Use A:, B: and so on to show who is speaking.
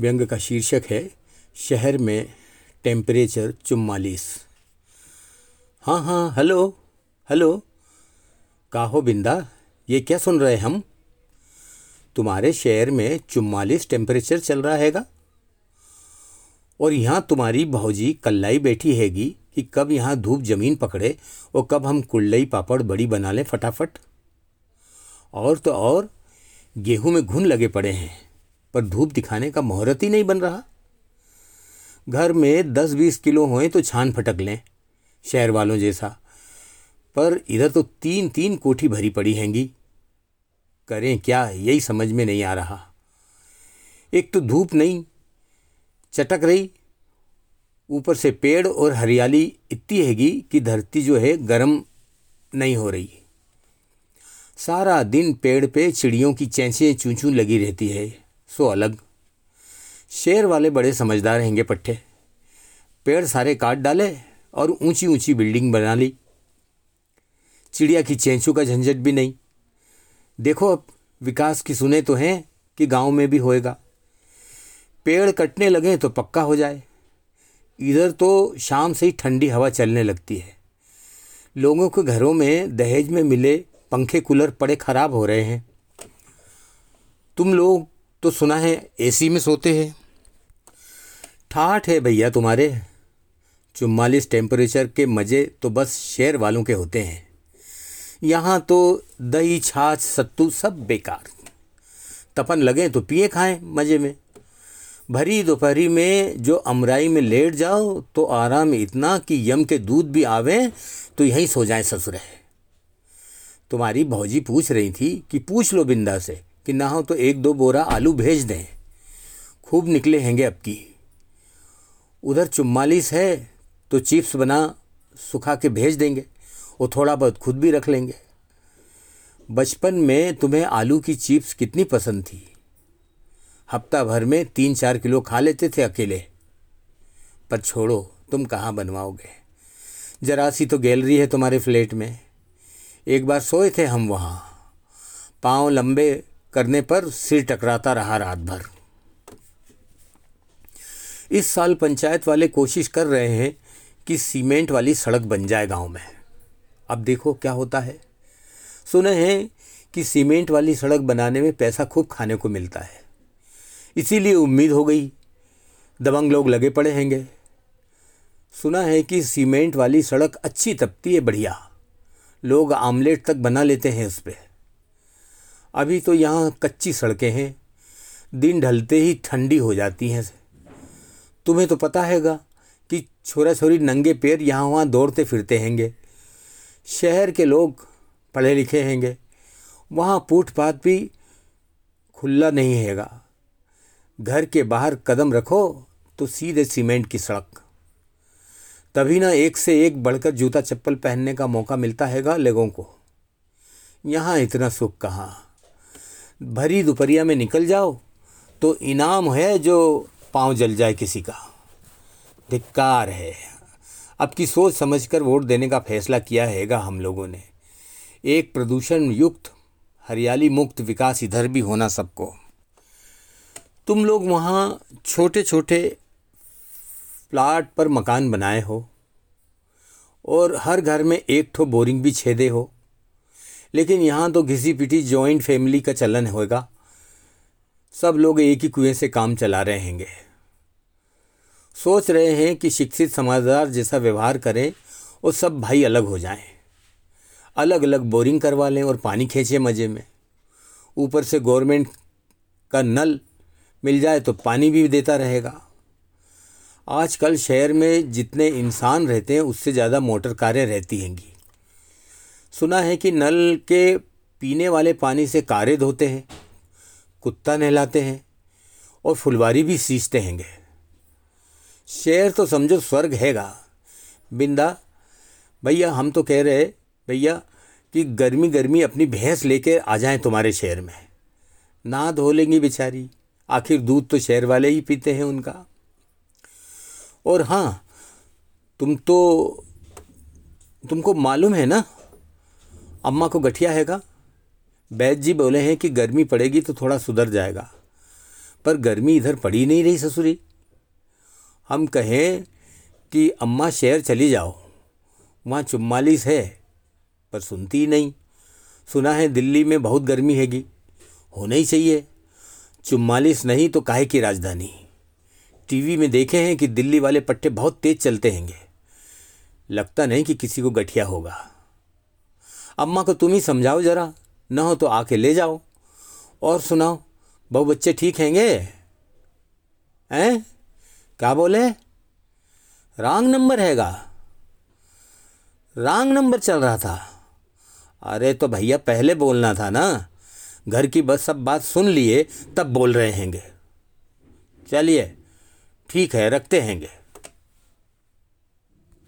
A: व्यंग का शीर्षक है, शहर में टेम्परेचर चुम्मालीस। हाँ हाँ हेलो हेलो काहो बिंदा, ये क्या सुन रहे हम? तुम्हारे शहर में चुम्मालीस टेम्परेचर चल रहा हैगा? और यहाँ तुम्हारी भौजी कल्लाई बैठी हैगी कि कब यहाँ धूप ज़मीन पकड़े और कब हम कुल्लई पापड़ बड़ी बना लें फटाफट। और तो और, गेहूँ में घुन लगे पड़े हैं। पर धूप दिखाने का मुहूर्त ही नहीं बन रहा। घर में दस बीस किलो होए तो छान फटक लें, शहर वालों जैसा। पर इधर तो तीन तीन कोठी भरी पड़ी हैंगी। करें क्या, यही समझ में नहीं आ रहा। एक तो धूप नहीं, चटक रही। ऊपर से पेड़ और हरियाली इतनी हैगी कि धरती जो है गर्म नहीं हो रही। सारा दिन पेड़ पे चिड़ियों की चैंचें चूं चूं लगी रहती है। सो अलग। शेर वाले बड़े समझदार हैंगे पट्टे पेड़ सारे काट डाले और ऊँची ऊँची बिल्डिंग बना ली। चिड़िया की चेंचू का झंझट भी नहीं। देखो अब, विकास की सुने तो हैं कि गाँव में भी होएगा। पेड़ कटने लगे तो पक्का हो जाए। इधर तो शाम से ही ठंडी हवा चलने लगती है। लोगों के घरों में दहेज में मिले पंखे कूलर पड़े खराब हो रहे हैं। तुम लोग तो सुना है, एसी में सोते हैं। ठाठ है भैया तुम्हारे। चुम्मालीस टेम्परेचर के मज़े तो बस शहर वालों के होते हैं। यहाँ तो दही, छाछ, सत्तू सब बेकार। तपन लगे तो पिए खाएँ मज़े में। भरी दोपहरी में जो अमराई में लेट जाओ तो आराम इतना कि यम के दूध भी आवे तो यहीं सो जाए ससुर है तुम्हारी भौजी पूछ रही थी कि पूछ लो बिंदा से कि ना हो तो एक दो बोरा आलू भेज दें। खूब निकले हैंगे अब की। उधर चुम्मालीस है तो चिप्स बना, सुखा के भेज देंगे। वो थोड़ा बहुत खुद भी रख लेंगे। बचपन में तुम्हें आलू की चिप्स कितनी पसंद थी? हफ़्ता भर में तीन चार किलो खा लेते थे अकेले। पर छोड़ो, तुम कहाँ बनवाओगे? जरा सी तो गैलरी है तुम्हारे फ्लैट में। एक बार सोए थे हम वहाँ। पाँव लंबे करने पर सिर टकराता रहा रात भर। इस साल पंचायत वाले कोशिश कर रहे हैं कि सीमेंट वाली सड़क बन जाए गाँव में। अब देखो क्या होता है। सुने हैं कि सीमेंट वाली सड़क बनाने में पैसा खूब खाने को मिलता है। इसीलिए उम्मीद हो गई। दबंग लोग लगे पड़े हैंगे। सुना है कि सीमेंट वाली सड़क अच्छी तपती है, बढ़िया। लोग आमलेट तक बना लेते हैं उस पर अभी तो यहाँ कच्ची सड़कें हैं। दिन ढलते ही ठंडी हो जाती हैं। तुम्हें तो पता हैगा कि छोरा छोरी नंगे पैर यहाँ वहाँ दौड़ते फिरते हैंगे। शहर के लोग पढ़े लिखे हैंगे। वहाँ पूट पात भी खुला नहीं हैगा। घर के बाहर कदम रखो तो सीधे सीमेंट की सड़क। तभी ना एक से एक बढ़कर जूता चप्पल पहनने का मौका मिलता हैगा लोगों को। यहाँ इतना सुख कहाँ? भरी दोपहरिया में निकल जाओ तो इनाम है जो पाँव जल जाए किसी का। धिक्कार है। अब की सोच समझकर वोट देने का फैसला किया हैगा हम लोगों ने। एक प्रदूषण युक्त, हरियाली मुक्त विकास इधर भी होना सबको। तुम लोग वहाँ छोटे छोटे प्लाट पर मकान बनाए हो, और हर घर में एक ठो बोरिंग भी छेदे हो। लेकिन यहाँ तो घिसी पिटी जॉइंट फैमिली का चलन होगा सब लोग एक ही कुएँ से काम चला रहे हैंगे। सोच रहे हैं कि शिक्षित समझदार जैसा व्यवहार करें और सब भाई अलग हो जाएँ। अलग अलग बोरिंग करवा लें और पानी खींचे मज़े में। ऊपर से गवर्नमेंट का नल मिल जाए तो पानी भी देता रहेगा। आजकल शहर में जितने इंसान रहते हैं, उससे ज़्यादा मोटर कारें रहती हैंगी। सुना है कि नल के पीने वाले पानी से कारे धोते हैं, कुत्ता नहलाते हैं और फुलवारी भी सींचते हैंगे। शहर तो समझो स्वर्ग हैगा। बिंदा, भैया, हम तो कह रहे भैया, कि गर्मी गर्मी अपनी भैंस लेके आ जाएँ तुम्हारे शहर में। ना धो लेंगी बेचारी। आखिर दूध तो शहर वाले ही पीते हैं उनका। और हाँ तुम तो तुमको मालूम है ना अम्मा को गठिया हैगा। बैद जी बोले हैं कि गर्मी पड़ेगी तो थोड़ा सुधर जाएगा। पर गर्मी इधर पड़ी नहीं रही ससुरी। हम कहें कि अम्मा शहर चली जाओ। वहाँ चुम्मालीस है, पर सुनती ही नहीं। सुना है दिल्ली में बहुत गर्मी हैगी। होना ही चाहिए। चुम्मालीस नहीं तो काहे की राजधानी? टीवी में देखे हैं कि दिल्ली वाले पट्टे बहुत तेज चलते हैंगे। लगता नहीं कि किसी को गठिया होगा। अम्मा को तुम ही समझाओ जरा। न हो तो आके ले जाओ। और सुनाओ, बहु बच्चे ठीक हैंगे? हैं? क्या बोले? रॉन्ग नंबर हैगा। रॉन्ग नंबर चल रहा था। अरे तो भैया पहले बोलना था ना। घर की बस सब बात सुन लिए, तब बोल रहे हैंगे। चलिए, ठीक है, रखते हैंगे।